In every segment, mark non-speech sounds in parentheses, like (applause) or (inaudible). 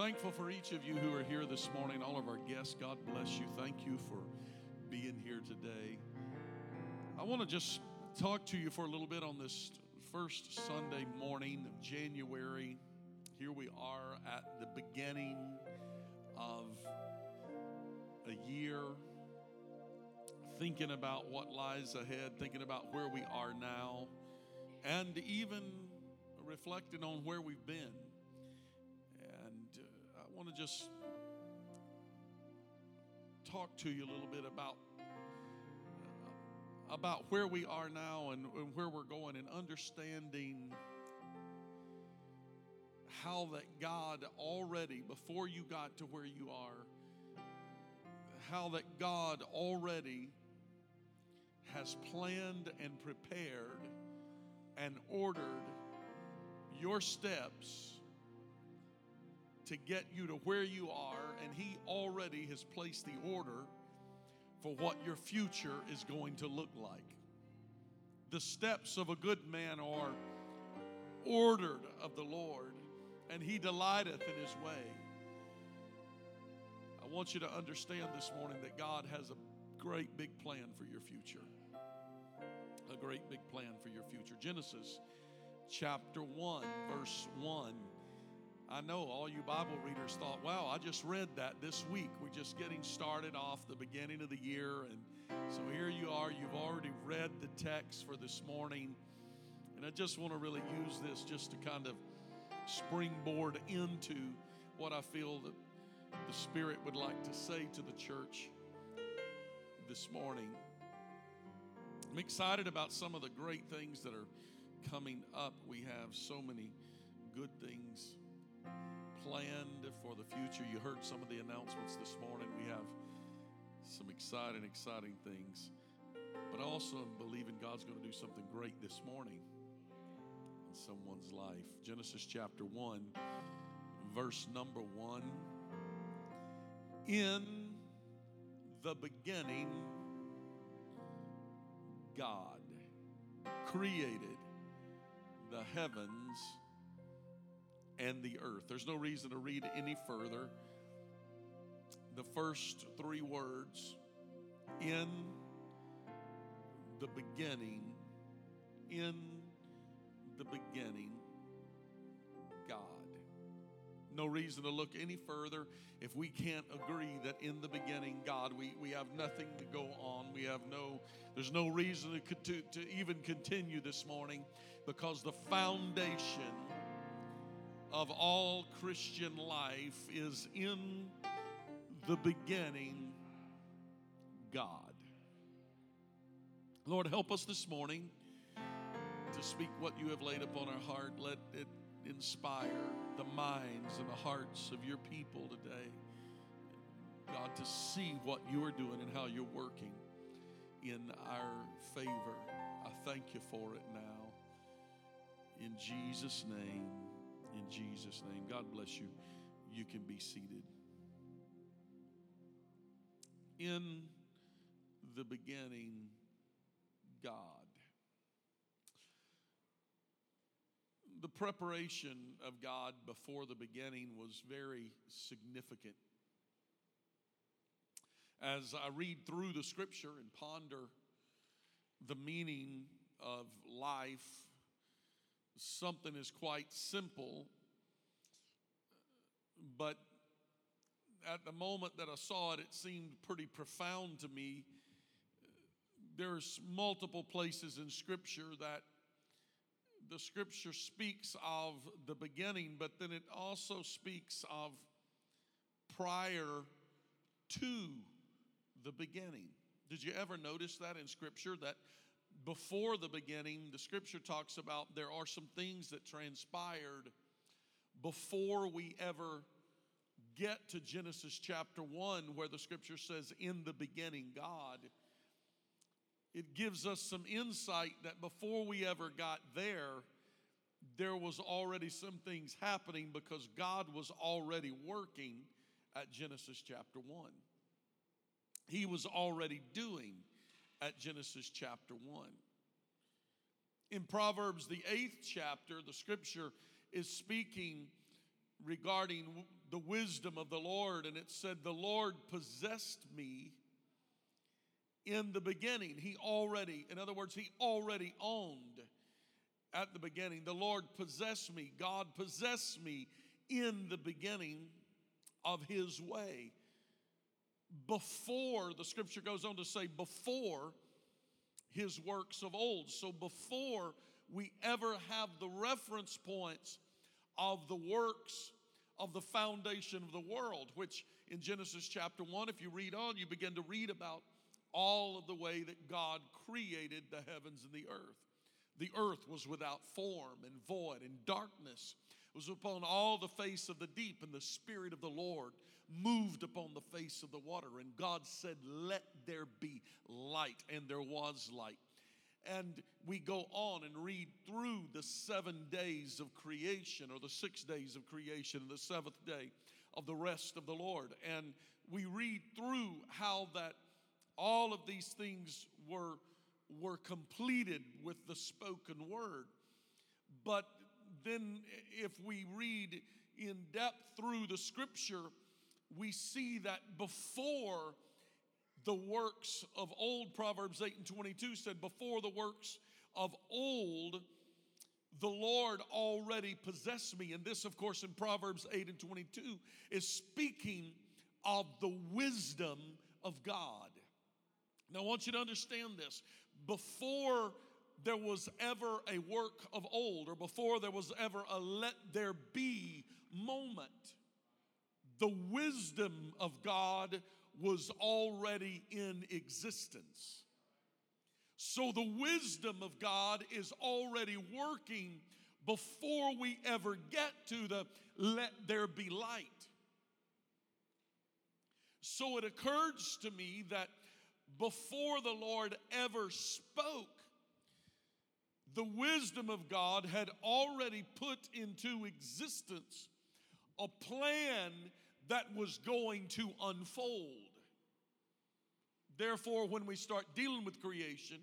Thankful for each of you who are here this morning, all of our guests. God bless you. Thank you for being here today. I want to just talk to you for a little bit on this first Sunday morning of January. Here we are at the beginning of a year, thinking about what lies ahead, thinking about where we are now, and even reflecting on where we've been. Want to just talk to you a little bit about uh, about where we are now and, and where we're going and understanding how that God already before you got to where you are how that God already has planned and prepared and ordered your steps to get you to where you are, and He already has placed the order for what your future is going to look like. The steps of a good man are ordered of the Lord, and He delighteth in His way. I want you to understand this morning that God has a great big plan for your future. A great big plan for your future. Genesis chapter 1, verse 1. I know all you Bible readers thought, wow, I just read that this week. We're just getting started off the beginning of the year. And so here you are. You've already read the text for this morning. And I just want to really use this just to kind of springboard into what I feel that the Spirit would like to say to the church this morning. I'm excited about some of the great things that are coming up. We have so many good things planned for the future. You heard some of the announcements this morning. We have some exciting, exciting things. But I also believe in God's going to do something great this morning in someone's life. Genesis chapter 1, verse number 1. In the beginning, God created the heavens and the earth. There's no reason to read any further. The first three words in the beginning, in the beginning, God. No reason to look any further if we can't agree that in the beginning, God, we, we have nothing to go on. We have no, there's no reason to, to, to even continue this morning because the foundation of all Christian life is in the beginning, God. Lord, help us this morning to speak what you have laid upon our heart. Let it inspire the minds and the hearts of your people today. God, to see what you are doing and how you're working in our favor. I thank you for it now. In Jesus' name, in Jesus' name. God bless you. You can be seated. In the beginning, God. The preparation of God before the beginning was very significant. As I read through the scripture and ponder the meaning of life, something is quite simple but at the moment that I saw it, it seemed pretty profound to me. There's multiple places in Scripture that the Scripture speaks of the beginning, but then it also speaks of prior to the beginning. Did you ever notice that in Scripture? That before the beginning, the Scripture talks about there are some things that transpired before we ever get to Genesis chapter 1, where the Scripture says, In the beginning, God. It gives us some insight that before we ever got there, there was already some things happening because God was already working at Genesis chapter 1 he was already doing at Genesis chapter 1. In Proverbs, the eighth chapter, the scripture is speaking regarding the wisdom of the Lord, and it said, The Lord possessed me in the beginning. He already, in other words, He already owned at the beginning. The Lord possessed me. God possessed me in the beginning of His way before, the scripture goes on to say, before his works of old. So before we ever have the reference points of the works of the foundation of the world, which in Genesis chapter 1, if you read on, you begin to read about all of the way that God created the heavens and the earth. The earth was without form and void, and darkness was upon all the face of the deep, and the Spirit of the Lord moved upon the face of the water. And God said, Let there be light. And there was light. And we go on and read through the seven days of creation, or the six days of creation, and the seventh day of the rest of the Lord. And we read through how that all of these things were, were completed with the spoken word. But then, if we read in depth through the scripture, we see that before the works of old, Proverbs 8 and 22 said, before the works of old, the Lord already possessed me. And this, of course, in Proverbs 8 and 22 is speaking of the wisdom of God. Now, I want you to understand this. Before there was ever a work of old, or before there was ever a let there be moment, the wisdom of God was already in existence. So the wisdom of God is already working before we ever get to the let there be light. So it occurs to me that before the Lord ever spoke, the wisdom of God had already put into existence a plan that was going to unfold. Therefore, when we start dealing with creation,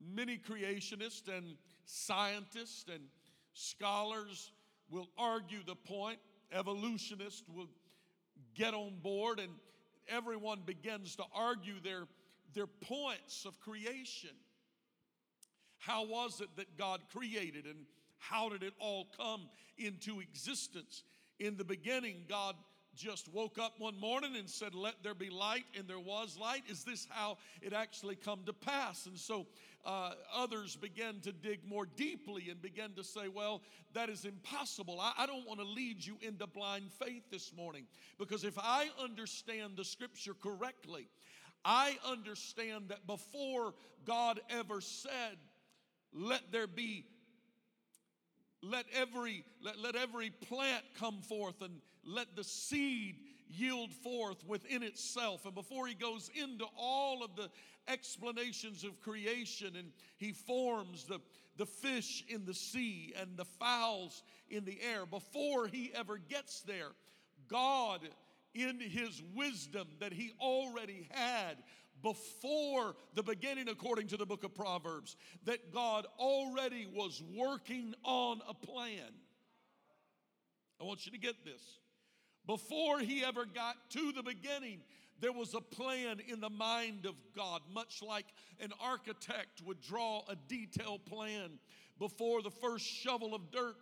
many creationists and scientists and scholars will argue the point, evolutionists will get on board, and everyone begins to argue their, their points of creation. How was it that God created, and how did it all come into existence? In the beginning, God just woke up one morning and said, Let there be light, and there was light. Is this how it actually come to pass? And so uh, others began to dig more deeply and began to say, Well, that is impossible. I, I don't want to lead you into blind faith this morning because if I understand the scripture correctly, I understand that before God ever said, Let there be let every let, let every plant come forth and let the seed yield forth within itself. And before he goes into all of the explanations of creation and he forms the the fish in the sea and the fowls in the air before he ever gets there god in his wisdom that he already had before the beginning, according to the book of Proverbs, that God already was working on a plan. I want you to get this. Before he ever got to the beginning, there was a plan in the mind of God, much like an architect would draw a detailed plan before the first shovel of dirt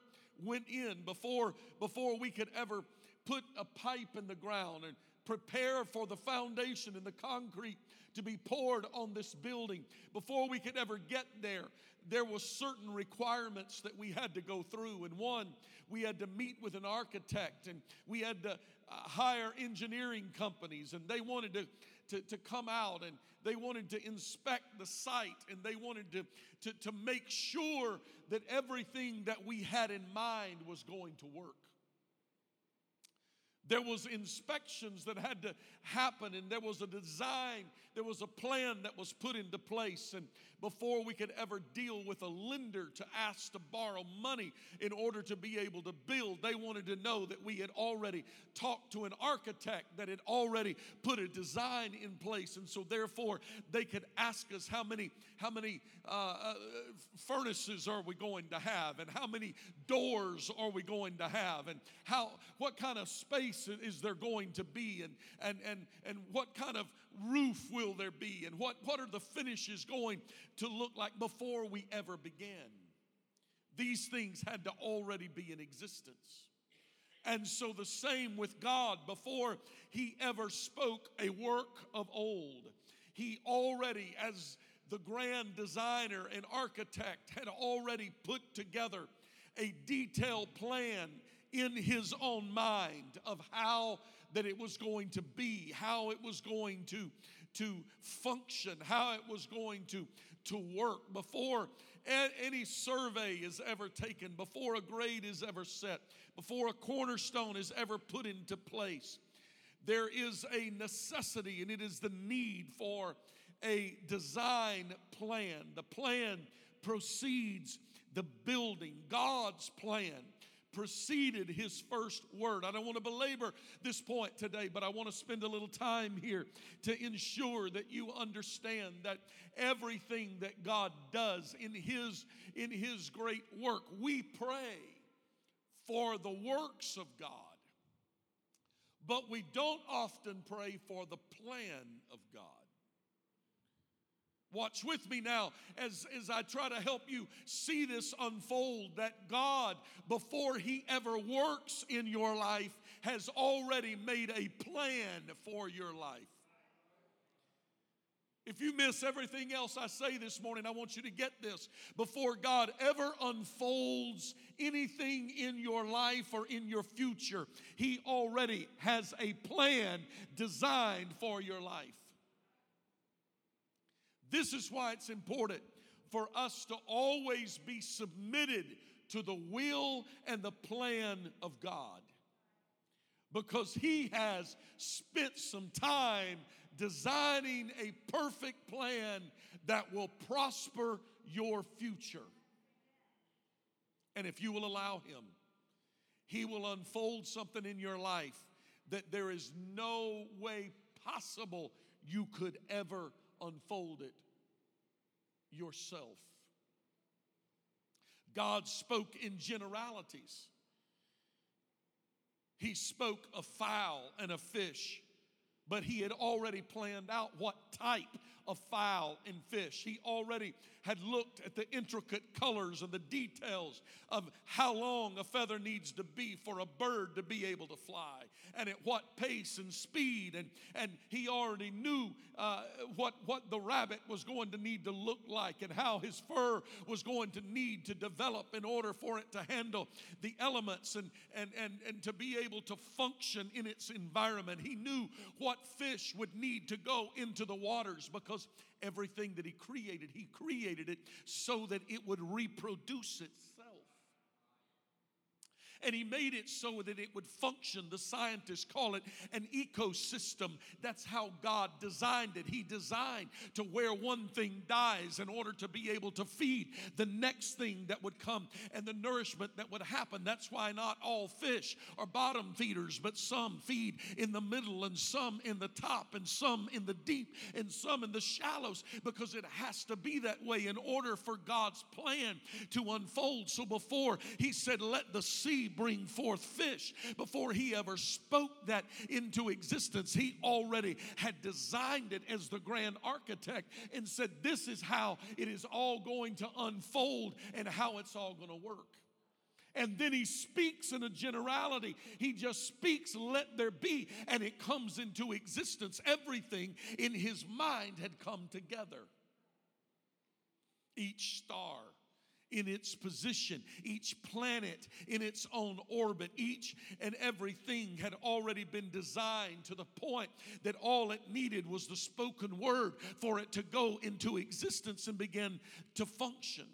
went in, before, before we could ever put a pipe in the ground and prepare for the foundation and the concrete to be poured on this building. Before we could ever get there, there were certain requirements that we had to go through. And one, we had to meet with an architect and we had to uh, hire engineering companies, and they wanted to, to, to come out and they wanted to inspect the site and they wanted to, to, to make sure that everything that we had in mind was going to work. There was inspections that had to happen and there was a design, there was a plan that was put into place and before we could ever deal with a lender to ask to borrow money in order to be able to build, they wanted to know that we had already talked to an architect that had already put a design in place. And so therefore they could ask us how many how many uh, uh, furnaces are we going to have? And how many doors are we going to have? And how what kind of space is there going to be? And and and and what kind of roof will there be? And what what are the finishes going to look like before we ever begin? these things had to already be in existence. And so the same with God. Before he ever spoke a work of old he already as the grand designer and architect had already put together a detailed plan in his own mind of how that it was going to be, how it was going to, to function, how it was going to, to work before any survey is ever taken, before a grade is ever set, before a cornerstone is ever put into place. There is a necessity and it is the need for a design plan. The plan proceeds the building. God's plan preceded his first word. I don't want to belabor this point today, but I want to spend a little time here to ensure that you understand that everything that God does in his in his great work, we pray for the works of God. But we don't often pray for the plan of God. Watch with me now as, as I try to help you see this unfold that God, before He ever works in your life, has already made a plan for your life. If you miss everything else I say this morning, I want you to get this. Before God ever unfolds anything in your life or in your future, He already has a plan designed for your life. This is why it's important for us to always be submitted to the will and the plan of God. Because He has spent some time designing a perfect plan that will prosper your future. And if you will allow Him, He will unfold something in your life that there is no way possible you could ever unfold it yourself. God spoke in generalities. He spoke of fowl and a fish, but he had already planned out what type of fowl and fish. He already had looked at the intricate colors and the details of how long a feather needs to be for a bird to be able to fly and at what pace and speed. And, and he already knew uh, what, what the rabbit was going to need to look like and how his fur was going to need to develop in order for it to handle the elements and, and, and, and to be able to function in its environment. He knew what fish would need to go into the waters because everything that He created, He created it so that it would reproduce itself and he made it so that it would function. The scientists call it an ecosystem. That's how God designed it. He designed to where one thing dies in order to be able to feed the next thing that would come and the nourishment that would happen. That's why not all fish are bottom feeders, but some feed in the middle and some in the top and some in the deep and some in the shallows because it has to be that way in order for God's plan to unfold. So before he said, Let the sea bring forth fish. Before he ever spoke that into existence, he already had designed it as the grand architect and said, This is how it is all going to unfold and how it's all going to work. And then he speaks in a generality. He just speaks, let there be, and it comes into existence. Everything in his mind had come together. Each star in its position, each planet in its own orbit, each and everything had already been designed to the point that all it needed was the spoken word for it to go into existence and begin to function.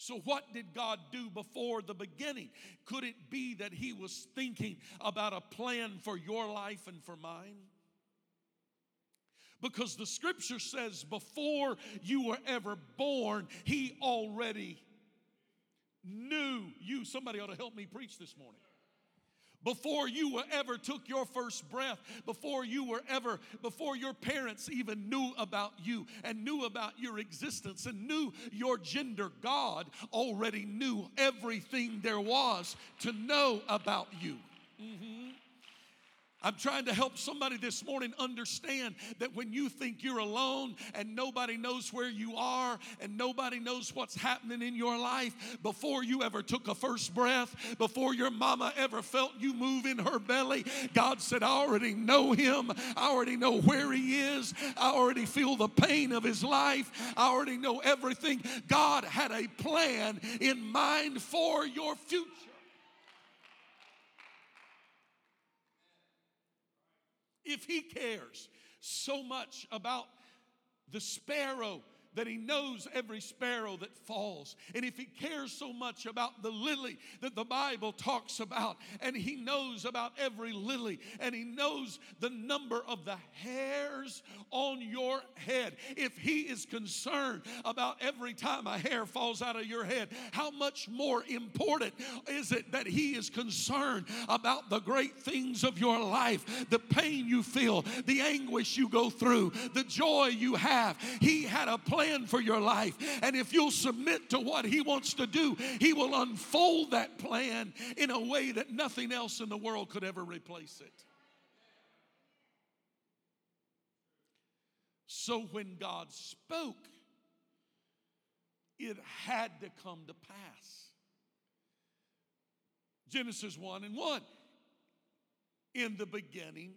So, what did God do before the beginning? Could it be that He was thinking about a plan for your life and for mine? Because the scripture says, before you were ever born, He already knew you. Somebody ought to help me preach this morning before you were ever took your first breath, before you were ever, before your parents even knew about you and knew about your existence and knew your gender, God already knew everything there was to know about you. Mm-hmm. I'm trying to help somebody this morning understand that when you think you're alone and nobody knows where you are and nobody knows what's happening in your life, before you ever took a first breath, before your mama ever felt you move in her belly, God said, I already know him. I already know where he is. I already feel the pain of his life. I already know everything. God had a plan in mind for your future. If he cares so much about the sparrow that he knows every sparrow that falls. And if he cares so much about the lily that the Bible talks about, and he knows about every lily, and he knows the number of the hairs on your head, if he is concerned about every time a hair falls out of your head, how much more important is it that he is concerned about the great things of your life, the pain you feel, the anguish you go through, the joy you have? He had a plan plan for your life. And if you'll submit to what He wants to do, He will unfold that plan in a way that nothing else in the world could ever replace it. So when God spoke, it had to come to pass. Genesis 1 and 1. In the beginning,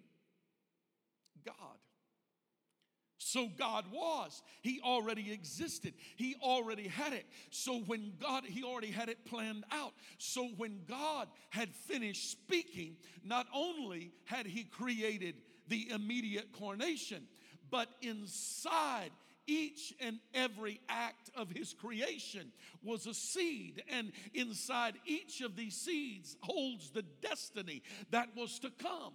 God. So God was. He already existed. He already had it. So when God, He already had it planned out. So when God had finished speaking, not only had He created the immediate coronation, but inside each and every act of his creation was a seed, and inside each of these seeds holds the destiny that was to come.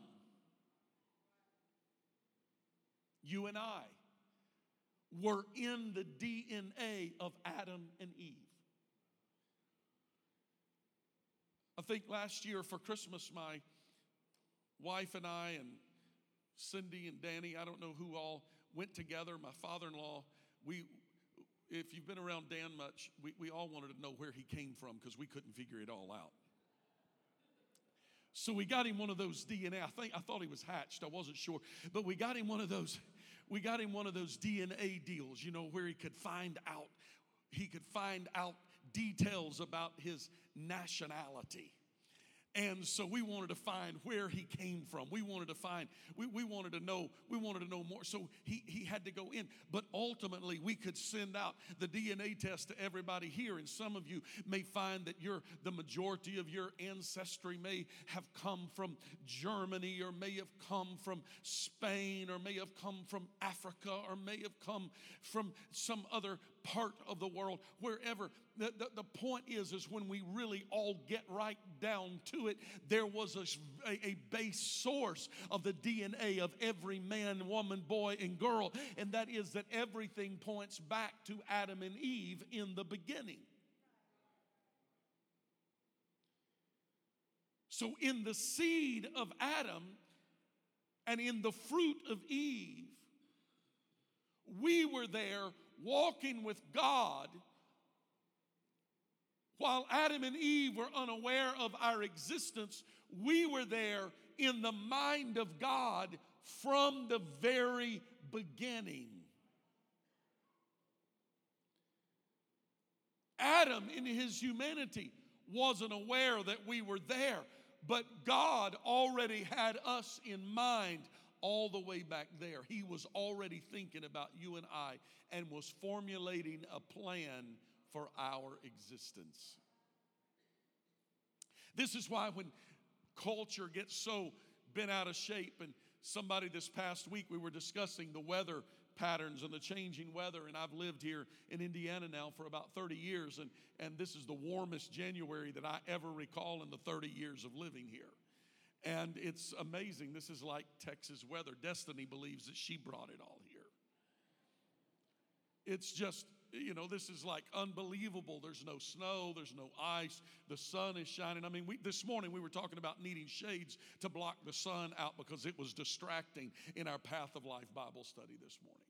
You and I were in the DNA of Adam and Eve. I think last year for Christmas, my wife and I, and Cindy and Danny, I don't know who all went together. My father in law, we, if you've been around Dan much, we, we all wanted to know where he came from because we couldn't figure it all out. So we got him one of those DNA. I think I thought he was hatched. I wasn't sure, but we got him one of those we got him one of those DNA deals, you know, where he could find out, he could find out details about his nationality. And so we wanted to find where he came from. We wanted to find, we, we wanted to know, we wanted to know more. So he, he had to go in. But ultimately, we could send out the DNA test to everybody here. And some of you may find that you're, the majority of your ancestry may have come from Germany or may have come from Spain or may have come from Africa or may have come from some other part of the world, wherever. The, the, the, point is, is when we really all get right down to it, there was a, a, a base source of the DNA of every man, woman, boy, and girl, and that is that everything points back to Adam and Eve in the beginning. So, in the seed of Adam and in the fruit of Eve, we were there walking with God while Adam and Eve were unaware of our existence, we were there in the mind of God from the very beginning. Adam, in his humanity, wasn't aware that we were there, but God already had us in mind all the way back there. He was already thinking about you and I and was formulating a plan for our existence. This is why when culture gets so bent out of shape, and somebody this past week we were discussing the weather patterns and the changing weather. And I've lived here in Indiana now for about 30 years, and, and this is the warmest January that I ever recall in the 30 years of living here. And it's amazing. This is like Texas weather. Destiny believes that she brought it all here. It's just, you know, this is like unbelievable. There's no snow, there's no ice, the sun is shining. I mean, we, this morning we were talking about needing shades to block the sun out because it was distracting in our Path of Life Bible study this morning.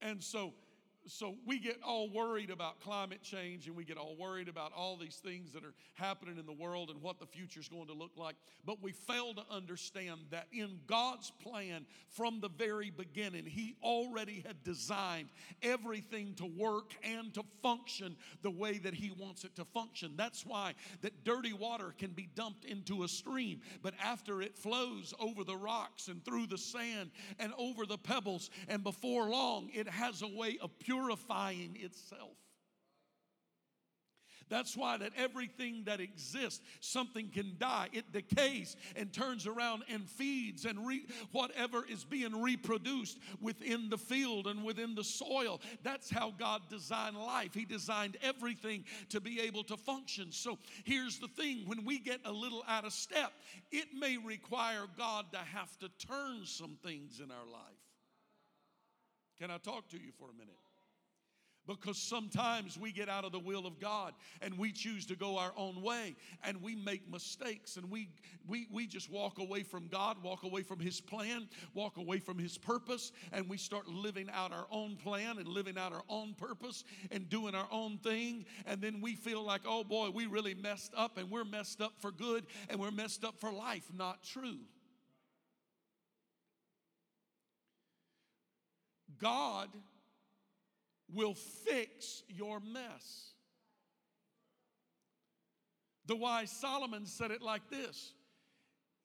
And so so we get all worried about climate change and we get all worried about all these things that are happening in the world and what the future is going to look like. But we fail to understand that in God's plan from the very beginning, He already had designed everything to work and to function the way that He wants it to function. That's why that dirty water can be dumped into a stream, but after it flows over the rocks and through the sand and over the pebbles, and before long, it has a way of purifying purifying itself. That's why that everything that exists, something can die. It decays and turns around and feeds and re- whatever is being reproduced within the field and within the soil. That's how God designed life. He designed everything to be able to function. So here's the thing when we get a little out of step, it may require God to have to turn some things in our life. Can I talk to you for a minute? Because sometimes we get out of the will of God and we choose to go our own way and we make mistakes and we, we, we just walk away from God, walk away from His plan, walk away from His purpose, and we start living out our own plan and living out our own purpose and doing our own thing. And then we feel like, oh boy, we really messed up and we're messed up for good and we're messed up for life. Not true. God will fix your mess. The wise Solomon said it like this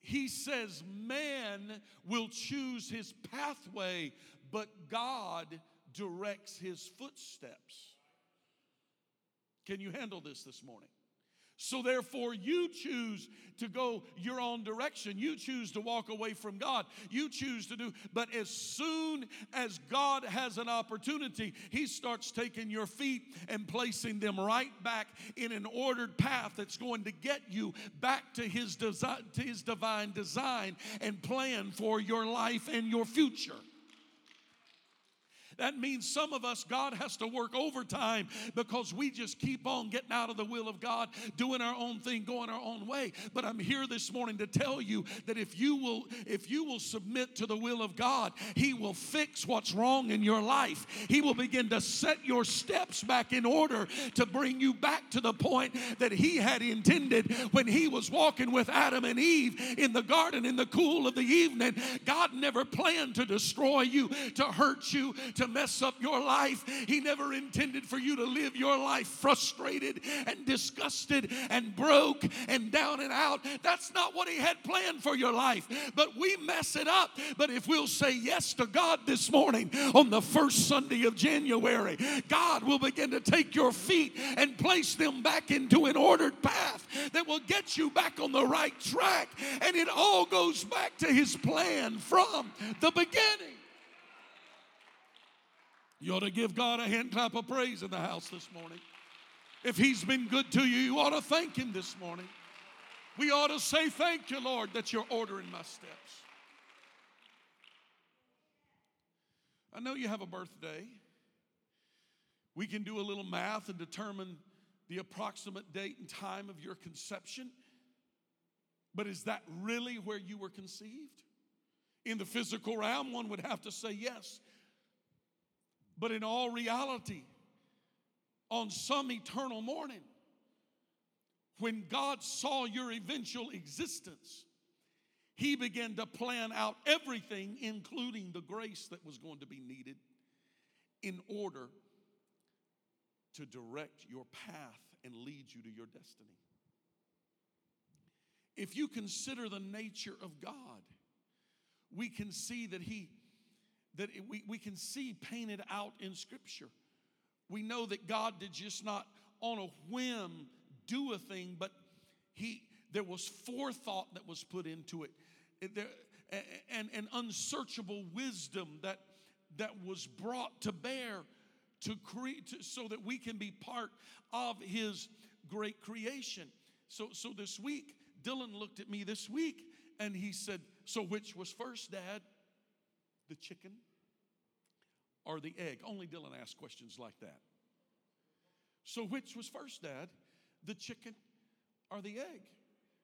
He says, Man will choose his pathway, but God directs his footsteps. Can you handle this this morning? So, therefore, you choose to go your own direction. You choose to walk away from God. You choose to do. But as soon as God has an opportunity, He starts taking your feet and placing them right back in an ordered path that's going to get you back to His, design, to his divine design and plan for your life and your future. That means some of us, God has to work overtime because we just keep on getting out of the will of God, doing our own thing, going our own way. But I'm here this morning to tell you that if you will, if you will submit to the will of God, He will fix what's wrong in your life. He will begin to set your steps back in order to bring you back to the point that He had intended when He was walking with Adam and Eve in the garden in the cool of the evening. God never planned to destroy you, to hurt you, to mess up your life. He never intended for you to live your life frustrated and disgusted and broke and down and out. That's not what He had planned for your life. But we mess it up. But if we'll say yes to God this morning on the first Sunday of January, God will begin to take your feet and place them back into an ordered path that will get you back on the right track. And it all goes back to His plan from the beginning. You ought to give God a hand clap of praise in the house this morning. If He's been good to you, you ought to thank Him this morning. We ought to say, Thank you, Lord, that you're ordering my steps. I know you have a birthday. We can do a little math and determine the approximate date and time of your conception. But is that really where you were conceived? In the physical realm, one would have to say yes. But in all reality, on some eternal morning, when God saw your eventual existence, He began to plan out everything, including the grace that was going to be needed, in order to direct your path and lead you to your destiny. If you consider the nature of God, we can see that He, that it- we, we can see painted out in Scripture. We know that God did just not on a whim do a thing, but He there was forethought that was put into it. There, and, and unsearchable wisdom that that was brought to bear to create so that we can be part of his great creation. So so this week, Dylan looked at me this week and he said, "So which was first, Dad? The chicken or the egg?" Only Dylan asks questions like that. So which was first, Dad? The chicken or the egg?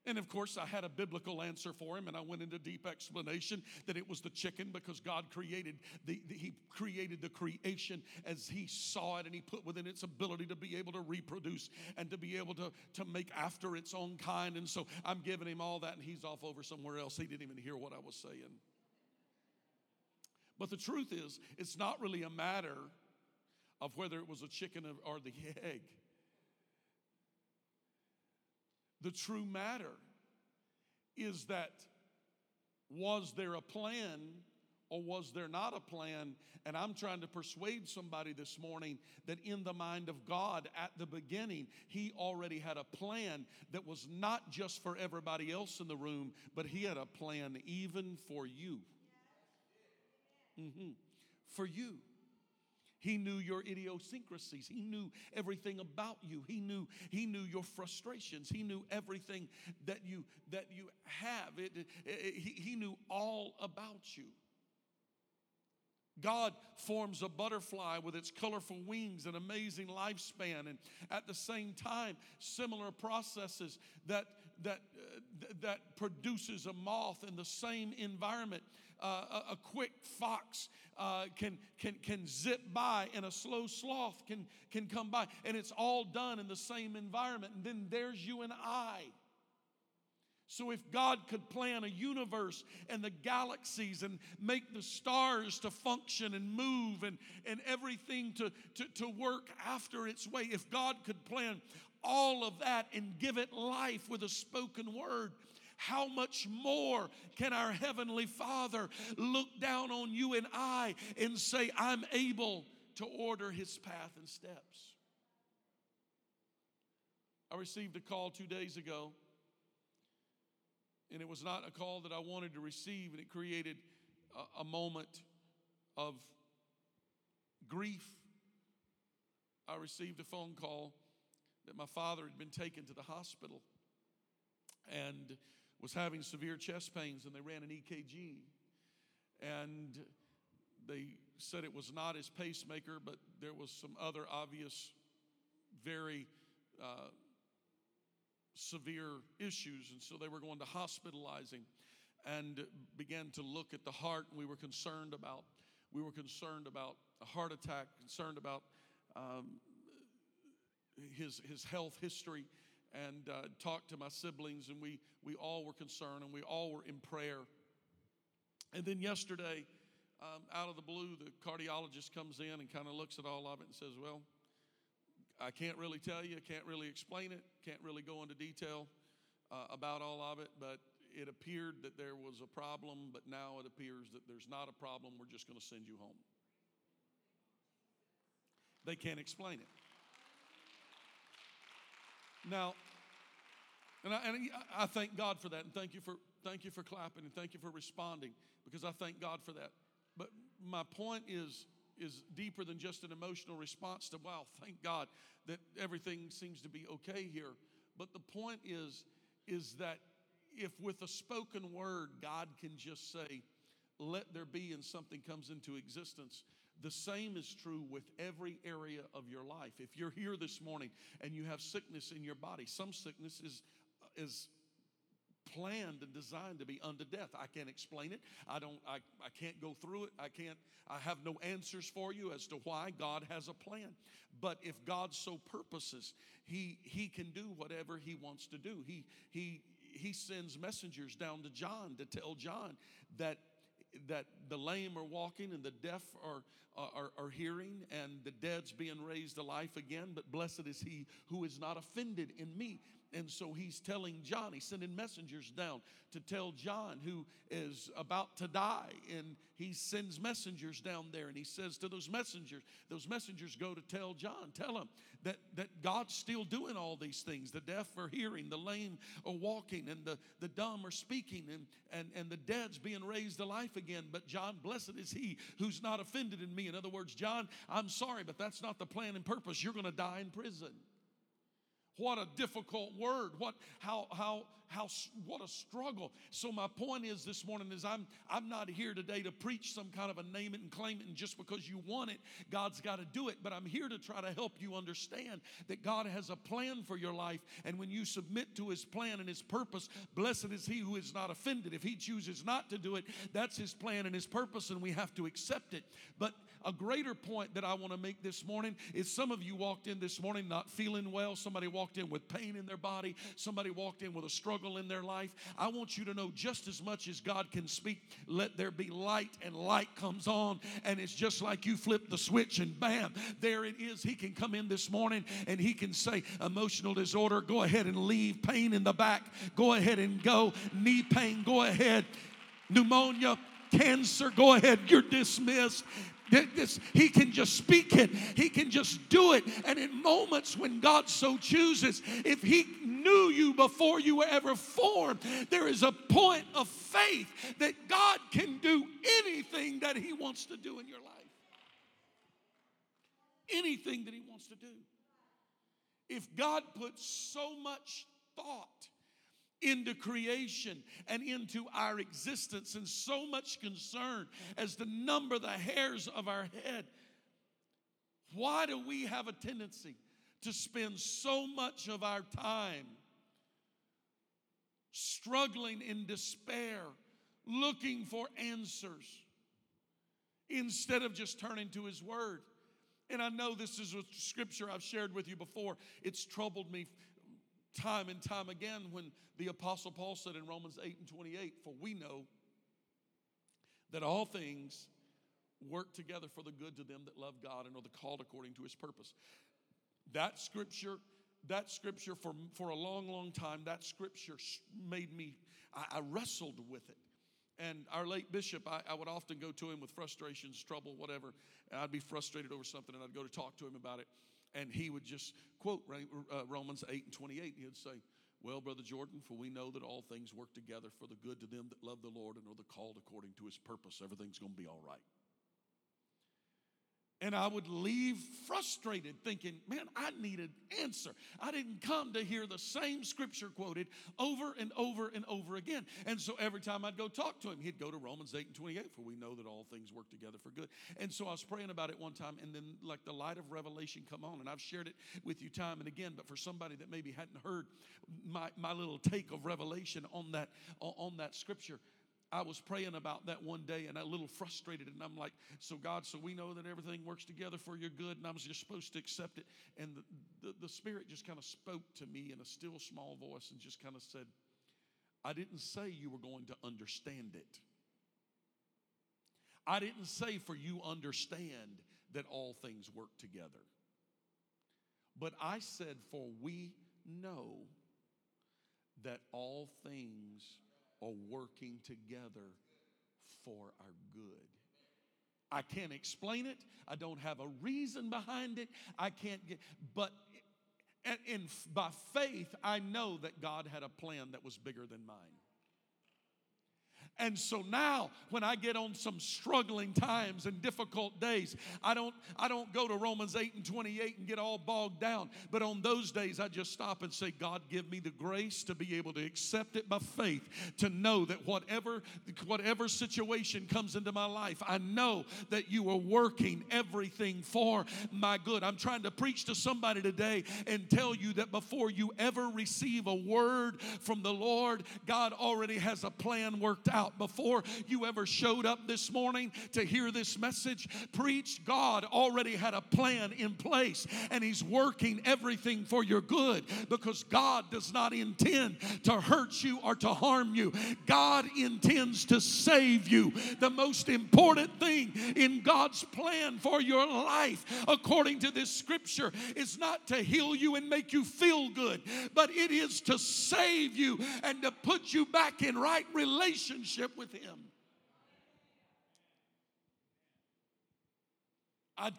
And of course, I had a biblical answer for him, and I went into deep explanation that it was the chicken because God created the, the- He created the creation as He saw it, and He put within its ability to be able to reproduce and to be able to, to make after its own kind. And so I'm giving him all that, and he's off over somewhere else. He didn't even hear what I was saying. But the truth is, it's not really a matter of whether it was a chicken or the egg. The true matter is that was there a plan or was there not a plan? And I'm trying to persuade somebody this morning that in the mind of God at the beginning, He already had a plan that was not just for everybody else in the room, but He had a plan even for you. Mhm. For you. He knew your idiosyncrasies. He knew everything about you. He knew he knew your frustrations. He knew everything that you that you have. It- it- he, he knew all about you. God forms a butterfly with its colorful wings and amazing lifespan, and at the same time, similar processes that that uh, th- that produces a moth in the same environment. Uh, a, a quick fox uh, can can can zip by, and a slow sloth can can come by, and it's all done in the same environment. And then there's you and I. So, if God could plan a universe and the galaxies and make the stars to function and move and, and everything to, to, to work after its way, if God could plan all of that and give it life with a spoken word, how much more can our Heavenly Father look down on you and I and say, I'm able to order His path and steps? I received a call two days ago and it was not a call that I wanted to receive, and it created a, a moment of grief. I received a phone call that my father had been taken to the hospital and was having severe chest pains, and they ran an EKG. And they said it was not his pacemaker, but there was some other obvious, very uh, severe issues, and so they were going to hospitalize him and began to look at the heart. And we were concerned about we were concerned about a heart attack, concerned about um, his his health history, and uh, talked to my siblings, and we we all were concerned, and we all were in prayer. And then yesterday, um, out of the blue, the cardiologist comes in and kind of looks at all of it and says, "Well." I can't really tell you, can't really explain it, can't really go into detail uh, about all of it, but it appeared that there was a problem, but now it appears that there's not a problem. We're just going to send you home. They can't explain it. Now, and I, and I thank God for that, and thank you for thank you for clapping, and thank you for responding, because I thank God for that. But my point is is deeper than just an emotional response to wow, thank God that everything seems to be okay here. But the point is is that if with a spoken word God can just say, "Let there be," and something comes into existence. The same is true with every area of your life. If you're here this morning and you have sickness in your body, some sickness is is planned and designed to be unto death. I can't explain it. I don't I, I can't go through it. I can't I have no answers for you as to why God has a plan. But if God so purposes, he he can do whatever he wants to do. He he he sends messengers down to John to tell John that that the lame are walking and the deaf are, Uh, are, are hearing and the dead's being raised to life again. But blessed is he who is not offended in me. And so he's telling John, he's sending messengers down to tell John, who is about to die. And he sends messengers down there and he says to those messengers, those messengers go to tell John, tell him that, that God's still doing all these things. The deaf are hearing, the lame are walking, and the, the dumb are speaking, and, and, and the dead's being raised to life again. But John, blessed is he who's not offended in me. In other words, John, I'm sorry, but that's not the plan and purpose. You're going to die in prison. What a difficult word. What how how how what a struggle. So my point is this morning is I'm I'm not here today to preach some kind of a name it and claim it and just because you want it, God's got to do it, but I'm here to try to help you understand that God has a plan for your life and when you submit to his plan and his purpose, blessed is he who is not offended. If he chooses not to do it, that's his plan and his purpose and we have to accept it. But a greater point that I want to make this morning is some of you walked in this morning not feeling well. Somebody walked in with pain in their body. Somebody walked in with a struggle in their life. I want you to know just as much as God can speak, let there be light, and light comes on. And it's just like you flip the switch, and bam, there it is. He can come in this morning and he can say, Emotional disorder, go ahead and leave. Pain in the back, go ahead and go. Knee pain, go ahead. Pneumonia, cancer, go ahead, you're dismissed. This, he can just speak it, he can just do it. And in moments when God so chooses, if he knew you before you were ever formed, there is a point of faith that God can do anything that he wants to do in your life. Anything that he wants to do. If God puts so much thought into creation and into our existence and so much concern as to number the hairs of our head. Why do we have a tendency to spend so much of our time struggling in despair, looking for answers, instead of just turning to His Word? And I know this is a scripture I've shared with you before. It's troubled me time and time again when the Apostle Paul said in Romans 8 and 28, For we know that all things work together for the good to them that love God and are the called according to his purpose. That scripture, that scripture for, for a long, long time, that scripture made me, I, I wrestled with it. And our late bishop, I, I, would often go to him with frustrations, trouble, whatever. And I'd be frustrated over something, and I'd go to talk to him about it and he would just quote uh, Romans 8 and 28. He would say, Well, Brother Jordan, for we know that all things work together for the good to them that love the Lord and are the called according to his purpose. Everything's going to be all right. And I would leave frustrated, thinking, man, I need an answer. I didn't come to hear the same scripture quoted over and over and over again. And so every time I'd go talk to him, he'd go to Romans 8 and 28, for we know that all things work together for good. And so I was praying about it one time, and then like the light of revelation come on. And I've shared it with you time and again, but for somebody that maybe hadn't heard my, my little take of revelation on that, on that scripture, I was praying about that one day and a little frustrated. And I'm like, so God, so we know that everything works together for your good. And I was just supposed to accept it. And the, the, the Spirit just kind of spoke to me in a still small voice and just kind of said, I didn't say you were going to understand it. I didn't say for you understand that all things work together. But I said, for we know that all things are working together for our good. I can't explain it. I don't have a reason behind it. I can't get, but and, and by faith, I know that God had a plan that was bigger than mine. And so now when I get on some struggling times and difficult days, I don't I don't go to Romans 8 and 28 and get all bogged down. But on those days I just stop and say, God, give me the grace to be able to accept it by faith, to know that whatever whatever situation comes into my life, I know that you are working everything for my good. I'm trying to preach to somebody today and tell you that before you ever receive a word from the Lord, God already has a plan worked out out before you ever showed up this morning to hear this message preached. God already had a plan in place and He's working everything for your good because God does not intend to hurt you or to harm you. God intends to save you. The most important thing in God's plan for your life, according to this scripture, is not to heal you and make you feel good, but it is to save you and to put you back in right relationship with Him. I'd,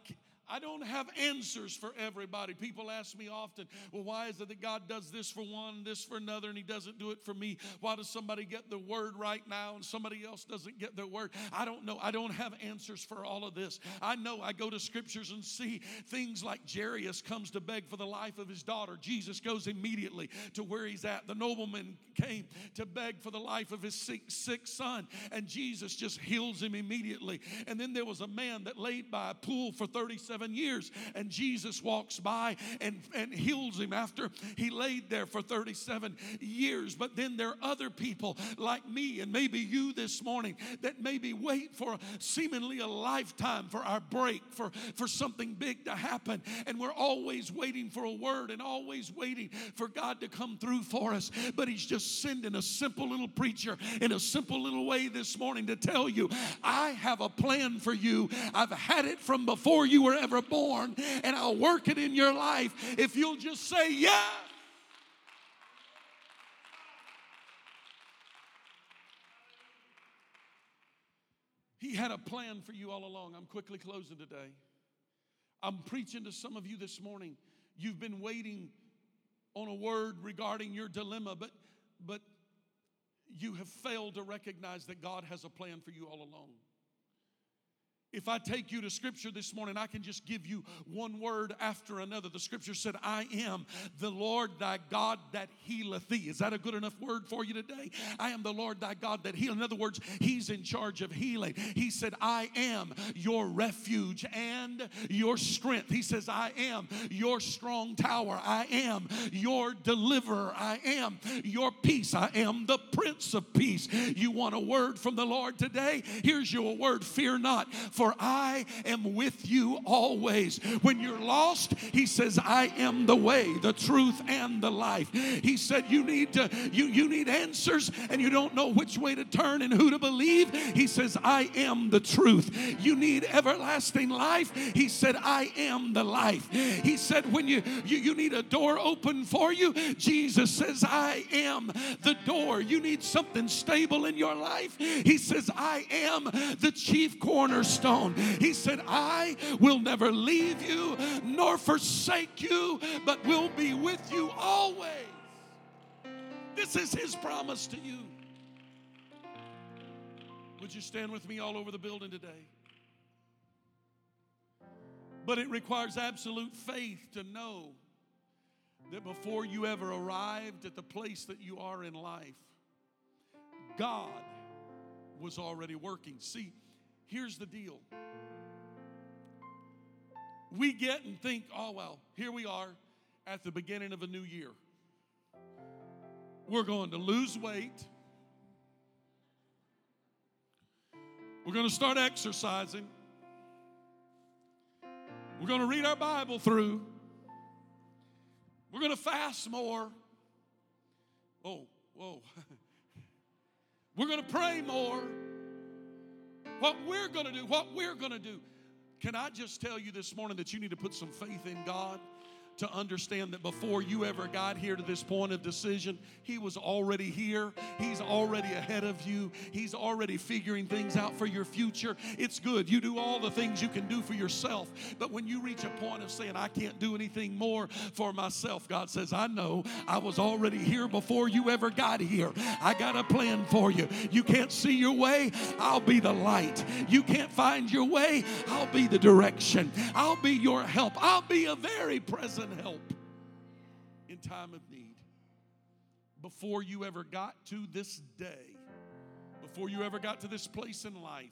I don't have answers for everybody. People ask me often, well, why is it that God does this for one, this for another, and He doesn't do it for me? Why does somebody get the word right now and somebody else doesn't get their word? I don't know. I don't have answers for all of this. I know I go to scriptures and see things like Jairus comes to beg for the life of his daughter. Jesus goes immediately to where he's at. The nobleman came to beg for the life of his sick, sick son, and Jesus just heals him immediately. And then there was a man that laid by a pool for 37 years. And Jesus walks by and, and heals him after he laid there for 37 years. But then there are other people like me and maybe you this morning that maybe wait for seemingly a lifetime for our break, for, for something big to happen. And we're always waiting for a word and always waiting for God to come through for us. But He's just sending a simple little preacher in a simple little way this morning to tell you, I have a plan for you. I've had it from before you were ever born, and I'll work it in your life if you'll just say yes. He had a plan for you all along. I'm quickly closing today. I'm preaching to some of you this morning. You've been waiting on a word regarding your dilemma, but but you have failed to recognize that God has a plan for you all along. If I take you to scripture this morning, I can just give you one word after another. The scripture said, I am the Lord thy God that healeth thee. Is that a good enough word for you today? I am the Lord thy God that healeth. In other words, he's in charge of healing. He said, I am your refuge and your strength. He says, I am your strong tower. I am your deliverer. I am your peace. I am the Prince of Peace. You want a word from the Lord today? Here's your word Fear not, for for I am with you always. When you're lost, he says, I am the way, the truth, and the life. He said, You need to, you, you need answers and you don't know which way to turn and who to believe. He says, I am the truth. You need everlasting life. He said, I am the life. He said, when you, you, you need a door open for you, Jesus says, I am the door. You need something stable in your life. He says, I am the chief cornerstone. He said, I will never leave you nor forsake you, but will be with you always. This is his promise to you. Would you stand with me all over the building today? But it requires absolute faith to know that before you ever arrived at the place that you are in life, God was already working. See, Here's the deal we get and think, oh, well, here we are at the beginning of a new year. We're going to lose weight. We're going to start exercising. We're going to read our Bible through. We're going to fast more. Oh, whoa. (laughs) We're going to pray more what we're going to do, what we're going to do. Can I just tell you this morning that you need to put some faith in God? To understand that before you ever got here to this point of decision, He was already here. He's already ahead of you. He's already figuring things out for your future. It's good. You do all the things you can do for yourself. But when you reach a point of saying, I can't do anything more for myself, God says, I know I was already here before you ever got here. I got a plan for you. You can't see your way, I'll be the light. You can't find your way, I'll be the direction. I'll be your help. I'll be a very present help in time of need. Before you ever got to this day, before you ever got to this place in life,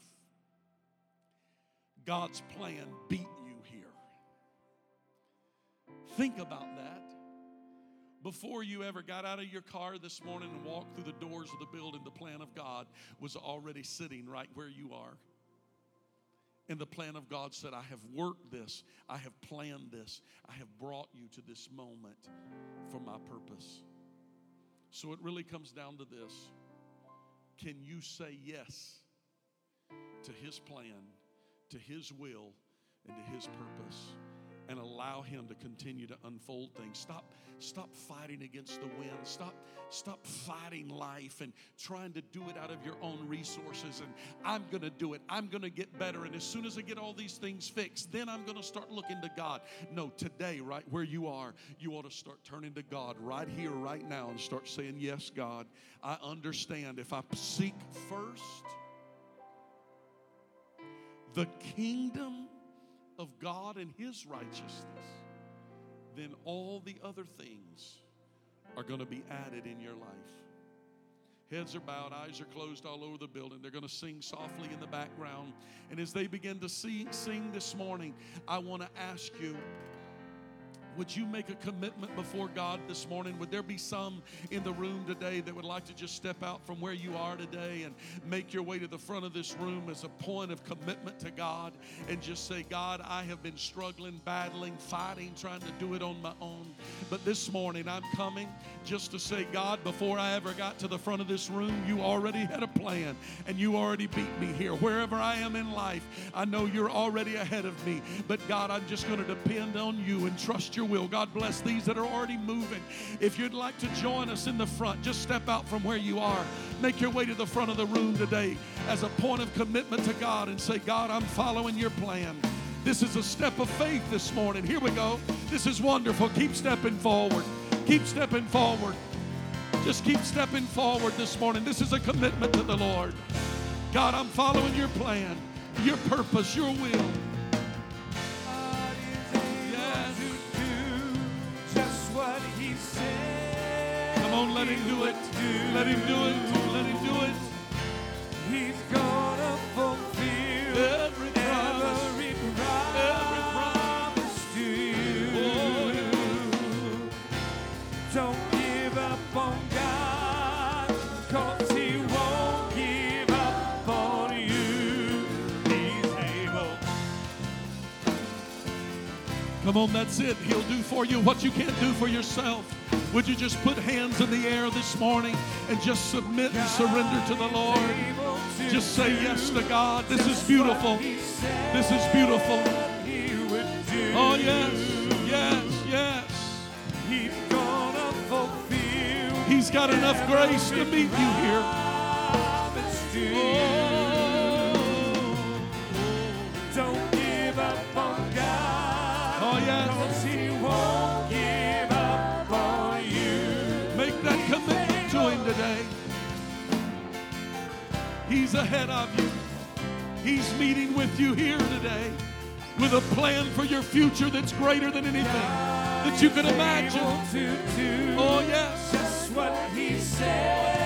God's plan beat you here. Think about that. Before you ever got out of your car this morning and walked through the doors of the building, the plan of God was already sitting right where you are. And the plan of God said, I have worked this, I have planned this, I have brought you to this moment for my purpose. So it really comes down to this Can you say yes to His plan, to His will, and to His purpose? And allow him to continue to unfold things. Stop stop fighting against the wind. Stop stop fighting life and trying to do it out of your own resources and I'm going to do it. I'm going to get better and as soon as I get all these things fixed, then I'm going to start looking to God. No, today right where you are, you ought to start turning to God right here right now and start saying, "Yes, God, I understand if I seek first the kingdom of God and His righteousness, then all the other things are going to be added in your life. Heads are bowed, eyes are closed all over the building. They're going to sing softly in the background. And as they begin to sing, sing this morning, I want to ask you would you make a commitment before God this morning? Would there be some in the room today that would like to just step out from where you are today and make your way to the front of this room as a point of commitment to God and just say, God, I have been struggling, battling, fighting, trying to do it on my own. But this morning I'm coming just to say, God, before I ever got to the front of this room, you already had a plan and you already beat me here. Wherever I am in life, I know you're already ahead of me. But God, I'm just going to depend on you and trust your will. God bless these that are already moving. If you'd like to join us in the front, just step out from where you are. Make your way to the front of the room today as a point of commitment to God and say, God, I'm following your plan. This is a step of faith this morning. Here we go. This is wonderful. Keep stepping forward. Keep stepping forward. Just keep stepping forward this morning. This is a commitment to the Lord. God, I'm following your plan, your purpose, your will. Come on, let him do it. Let him do it. Let him do it. He's gonna fulfill Every promise. every Every promise to you. Don't give up on God, Come on, that's it. He'll do for you what you can't do for yourself. Would you just put hands in the air this morning and just submit and surrender to the Lord? Just say yes to God. This is beautiful. what He said This is beautiful. He would do. Oh, yes, yes, yes. He's gonna fulfill He's got enough grace to meet you here. promise to you. Oh, Ahead of you. He's meeting with you here today with a plan for your future that's greater than anything that you could imagine. oh, yes. Just what He said.